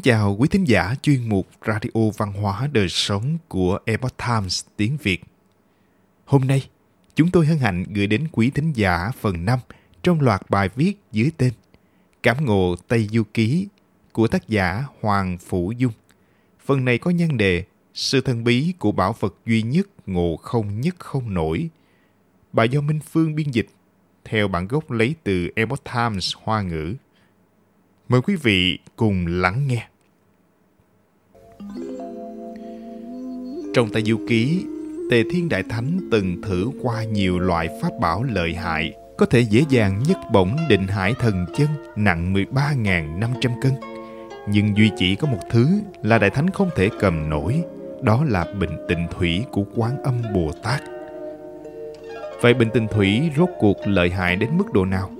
Kính chào quý thính giả chuyên mục Radio Văn hóa Đời Sống của Epoch Times tiếng Việt. Hôm nay, chúng tôi hân hạnh gửi đến quý thính giả phần 5 trong loạt bài viết dưới tên Cảm ngộ Tây Du Ký của tác giả Hoàng Phủ Dung. Phần này có nhan đề Sự thần bí của bảo vật duy nhất ngộ không nhất không nổi. Bài do Minh Phương biên dịch theo bản gốc lấy từ Epoch Times Hoa ngữ. Mời quý vị cùng lắng nghe. Trong tay Du Ký, Tề Thiên Đại Thánh từng thử qua nhiều loại pháp bảo lợi hại, có thể dễ dàng nhất bổng định hải thần chân nặng 13.500 cân. Nhưng duy chỉ có một thứ là Đại Thánh không thể cầm nổi, đó là bình tịnh thủy của Quán Âm Bồ Tát. Vậy bình tịnh thủy rốt cuộc lợi hại đến mức độ nào?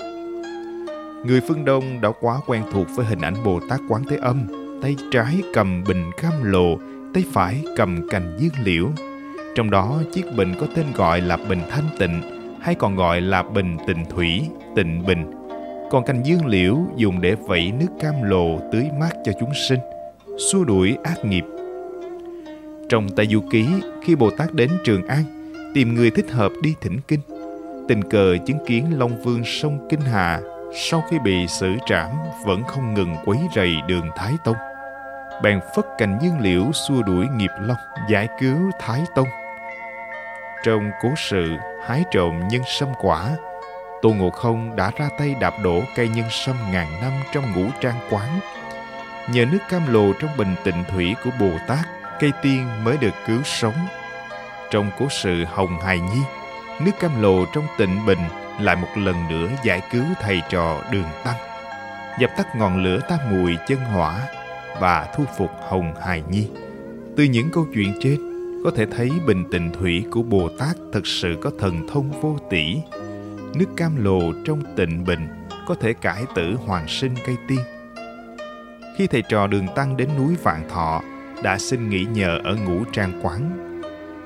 Người phương Đông đã quá quen thuộc với hình ảnh Bồ Tát Quán Thế Âm, tay trái cầm bình cam lồ, tay phải cầm cành dương liễu. Trong đó, chiếc bình có tên gọi là bình thanh tịnh, hay còn gọi là bình tịnh thủy, tịnh bình. Còn cành dương liễu dùng để vẩy nước cam lồ tưới mát cho chúng sinh, xua đuổi ác nghiệp. Trong Tây Du Ký, khi Bồ Tát đến Trường An, tìm người thích hợp đi thỉnh kinh, tình cờ chứng kiến Long Vương sông Kinh Hà sau khi bị xử trảm vẫn không ngừng quấy rầy đường Thái Tông. Bèn phất cành dương liễu xua đuổi nghiệp long, giải cứu Thái Tông. Trong cố sự hái trộm nhân sâm quả, Tô Ngộ Không đã ra tay đạp đổ cây nhân sâm ngàn năm trong ngũ trang quán. Nhờ nước cam lồ trong bình tịnh thủy của Bồ Tát, cây tiên mới được cứu sống. Trong cố sự Hồng Hài Nhi, nước cam lồ trong tịnh bình lại một lần nữa giải cứu thầy trò đường tăng. Dập tắt ngọn lửa tam mùi chân hỏa và thu phục hồng hài nhi. Từ những câu chuyện trên, có thể thấy bình tịnh thủy của bồ tát thật sự có thần thông vô tỷ nước cam lồ trong tịnh bình có thể cải tử hoàn sinh cây tiên. Khi thầy trò đường tăng đến núi vạn thọ, đã xin nghỉ nhờ ở ngũ trang quán.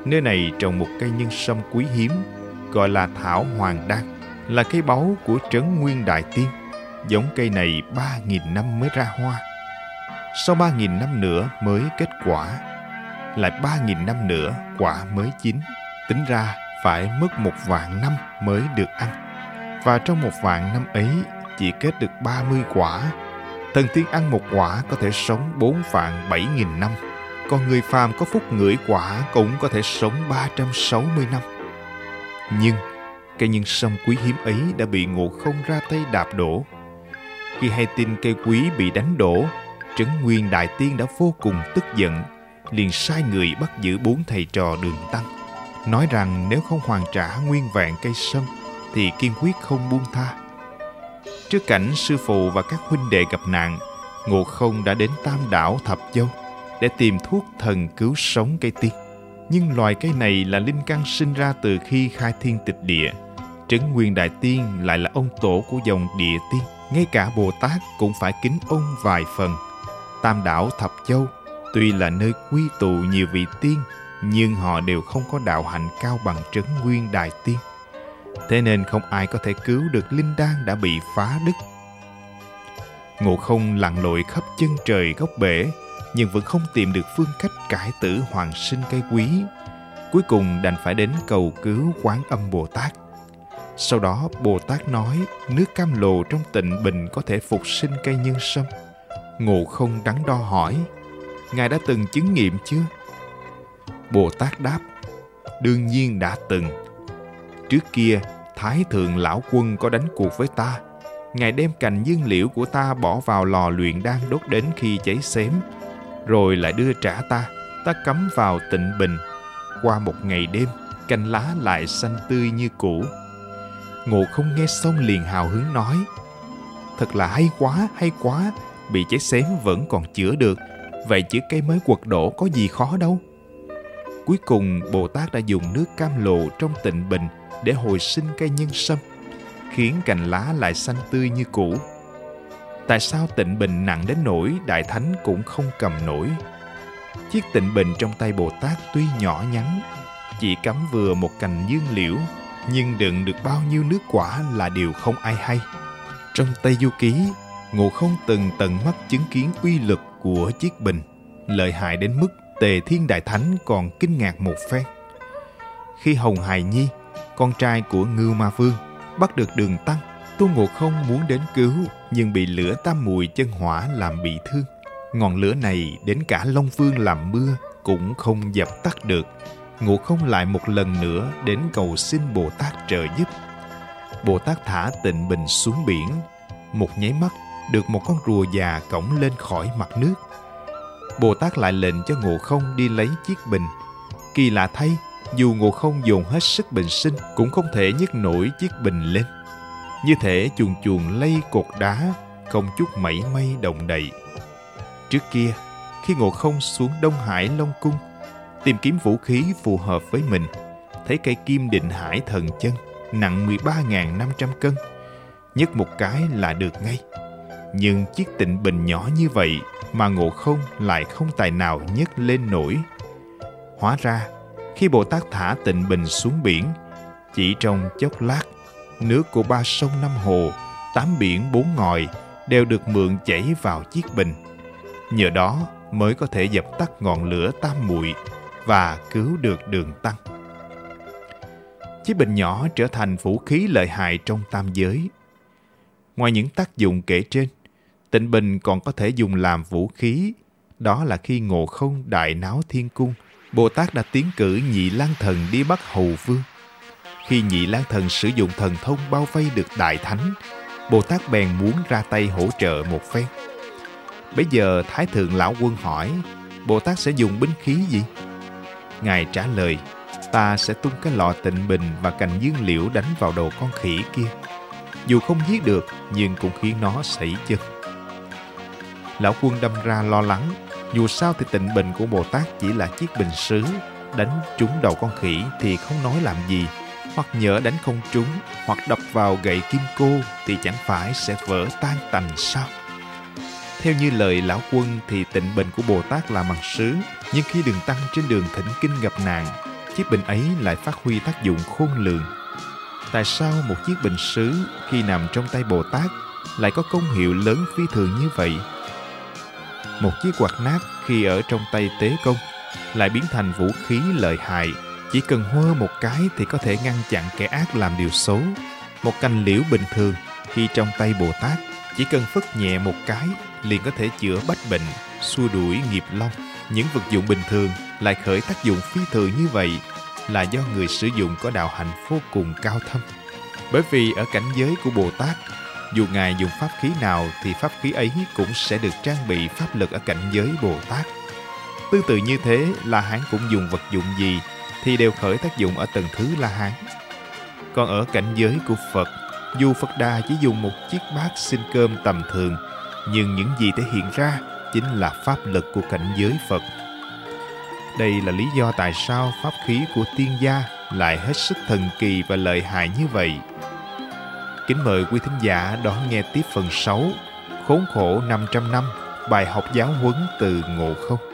Nơi này trồng một cây nhân sâm quý hiếm gọi là thảo hoàng đan, là cây báu của Trấn Nguyên Đại Tiên. Giống cây này ba nghìn năm mới ra hoa. Sau ba nghìn năm nữa mới kết quả. Lại ba nghìn năm nữa quả mới chín. Tính ra phải mất một vạn năm mới được ăn. Và trong một vạn năm ấy, chỉ kết được 30 quả. Thần tiên ăn một quả có thể sống bốn vạn bảy nghìn năm. Còn người phàm có phúc ngửi quả cũng có thể sống 360 năm. Nhưng cây nhân sâm quý hiếm ấy đã bị ngộ không ra tay đạp đổ. Khi hay tin cây quý bị đánh đổ, Trấn Nguyên Đại Tiên đã vô cùng tức giận, liền sai người bắt giữ bốn thầy trò đường tăng. Nói rằng nếu không hoàn trả nguyên vẹn cây sâm, thì kiên quyết không buông tha. Trước cảnh sư phụ và các huynh đệ gặp nạn, Ngộ Không đã đến Tam Đảo Thập Châu để tìm thuốc thần cứu sống cây tiên. Nhưng loài cây này là linh căn sinh ra từ khi khai thiên tịch địa – Trấn Nguyên Đại Tiên lại là ông tổ của dòng địa tiên. Ngay cả Bồ Tát cũng phải kính ông vài phần. Tam đảo Thập Châu tuy là nơi quy tụ nhiều vị tiên, nhưng họ đều không có đạo hạnh cao bằng Trấn Nguyên Đại Tiên. Thế nên không ai có thể cứu được linh đan đã bị phá đứt. Ngộ không lặn lội khắp chân trời góc bể, nhưng vẫn không tìm được phương cách cải tử hoàng sinh cây quý. Cuối cùng đành phải đến cầu cứu quán âm Bồ Tát. Sau đó Bồ Tát nói nước cam lồ trong tịnh bình có thể phục sinh cây nhân sâm. Ngộ không đắn đo hỏi, Ngài đã từng chứng nghiệm chưa? Bồ Tát đáp, đương nhiên đã từng. Trước kia, Thái Thượng Lão Quân có đánh cuộc với ta. Ngài đem cành dương liễu của ta bỏ vào lò luyện đang đốt đến khi cháy xém, rồi lại đưa trả ta. Ta cắm vào tịnh bình. Qua một ngày đêm, cành lá lại xanh tươi như cũ Ngộ không nghe xong liền hào hứng nói Thật là hay quá, hay quá Bị cháy xém vẫn còn chữa được Vậy chữ cây mới quật đổ có gì khó đâu Cuối cùng Bồ Tát đã dùng nước cam lộ trong tịnh bình Để hồi sinh cây nhân sâm Khiến cành lá lại xanh tươi như cũ Tại sao tịnh bình nặng đến nỗi Đại Thánh cũng không cầm nổi Chiếc tịnh bình trong tay Bồ Tát tuy nhỏ nhắn Chỉ cắm vừa một cành dương liễu nhưng đựng được bao nhiêu nước quả là điều không ai hay. Trong Tây Du Ký, Ngộ không từng tận mắt chứng kiến uy lực của chiếc bình lợi hại đến mức Tề Thiên Đại Thánh còn kinh ngạc một phen. Khi Hồng Hài Nhi, con trai của Ngưu Ma Vương, bắt được đường tăng, Tôn Ngộ Không muốn đến cứu nhưng bị lửa tam mùi chân hỏa làm bị thương. Ngọn lửa này đến cả Long Vương làm mưa cũng không dập tắt được. Ngộ Không lại một lần nữa đến cầu xin Bồ Tát trợ giúp. Bồ Tát thả tịnh bình xuống biển. Một nháy mắt được một con rùa già cõng lên khỏi mặt nước. Bồ Tát lại lệnh cho Ngộ Không đi lấy chiếc bình. Kỳ lạ thay, dù Ngộ Không dồn hết sức bình sinh cũng không thể nhấc nổi chiếc bình lên. Như thể chuồn chuồn lây cột đá, không chút mảy may động đậy. Trước kia, khi Ngộ Không xuống Đông Hải Long Cung, tìm kiếm vũ khí phù hợp với mình, thấy cây kim định hải thần chân nặng 13.500 cân, nhấc một cái là được ngay. Nhưng chiếc tịnh bình nhỏ như vậy mà ngộ không lại không tài nào nhấc lên nổi. Hóa ra, khi Bồ Tát thả tịnh bình xuống biển, chỉ trong chốc lát, nước của ba sông năm hồ, tám biển bốn ngòi đều được mượn chảy vào chiếc bình. Nhờ đó mới có thể dập tắt ngọn lửa tam muội và cứu được đường tăng. Chiếc bình nhỏ trở thành vũ khí lợi hại trong tam giới. Ngoài những tác dụng kể trên, Tịnh Bình còn có thể dùng làm vũ khí. Đó là khi ngộ không đại náo thiên cung, Bồ Tát đã tiến cử nhị lang thần đi bắt hầu vương. Khi nhị lang thần sử dụng thần thông bao vây được đại thánh, Bồ Tát bèn muốn ra tay hỗ trợ một phen. Bấy giờ Thái Thượng Lão Quân hỏi, Bồ Tát sẽ dùng binh khí gì? Ngài trả lời, ta sẽ tung cái lọ tịnh bình và cành dương liễu đánh vào đầu con khỉ kia. Dù không giết được, nhưng cũng khiến nó sảy chân. Lão quân đâm ra lo lắng, dù sao thì tịnh bình của Bồ Tát chỉ là chiếc bình sứ, đánh trúng đầu con khỉ thì không nói làm gì, hoặc nhỡ đánh không trúng, hoặc đập vào gậy kim cô thì chẳng phải sẽ vỡ tan tành sao? Theo như lời lão quân thì tịnh bình của Bồ Tát là bằng sứ, nhưng khi đường tăng trên đường thỉnh kinh gặp nạn, chiếc bình ấy lại phát huy tác dụng khôn lường. Tại sao một chiếc bình sứ khi nằm trong tay Bồ Tát lại có công hiệu lớn phi thường như vậy? Một chiếc quạt nát khi ở trong tay tế công lại biến thành vũ khí lợi hại. Chỉ cần hơ một cái thì có thể ngăn chặn kẻ ác làm điều xấu. Một cành liễu bình thường khi trong tay Bồ Tát chỉ cần phất nhẹ một cái liền có thể chữa bách bệnh, xua đuổi nghiệp long. Những vật dụng bình thường lại khởi tác dụng phi thường như vậy là do người sử dụng có đạo hạnh vô cùng cao thâm. Bởi vì ở cảnh giới của Bồ Tát, dù Ngài dùng pháp khí nào thì pháp khí ấy cũng sẽ được trang bị pháp lực ở cảnh giới Bồ Tát. Tương tự như thế, là hắn cũng dùng vật dụng gì thì đều khởi tác dụng ở tầng thứ La Hán. Còn ở cảnh giới của Phật, dù Phật Đà chỉ dùng một chiếc bát xin cơm tầm thường, nhưng những gì thể hiện ra chính là pháp lực của cảnh giới Phật. Đây là lý do tại sao pháp khí của tiên gia lại hết sức thần kỳ và lợi hại như vậy. Kính mời quý thính giả đón nghe tiếp phần 6 Khốn khổ 500 năm Bài học giáo huấn từ ngộ không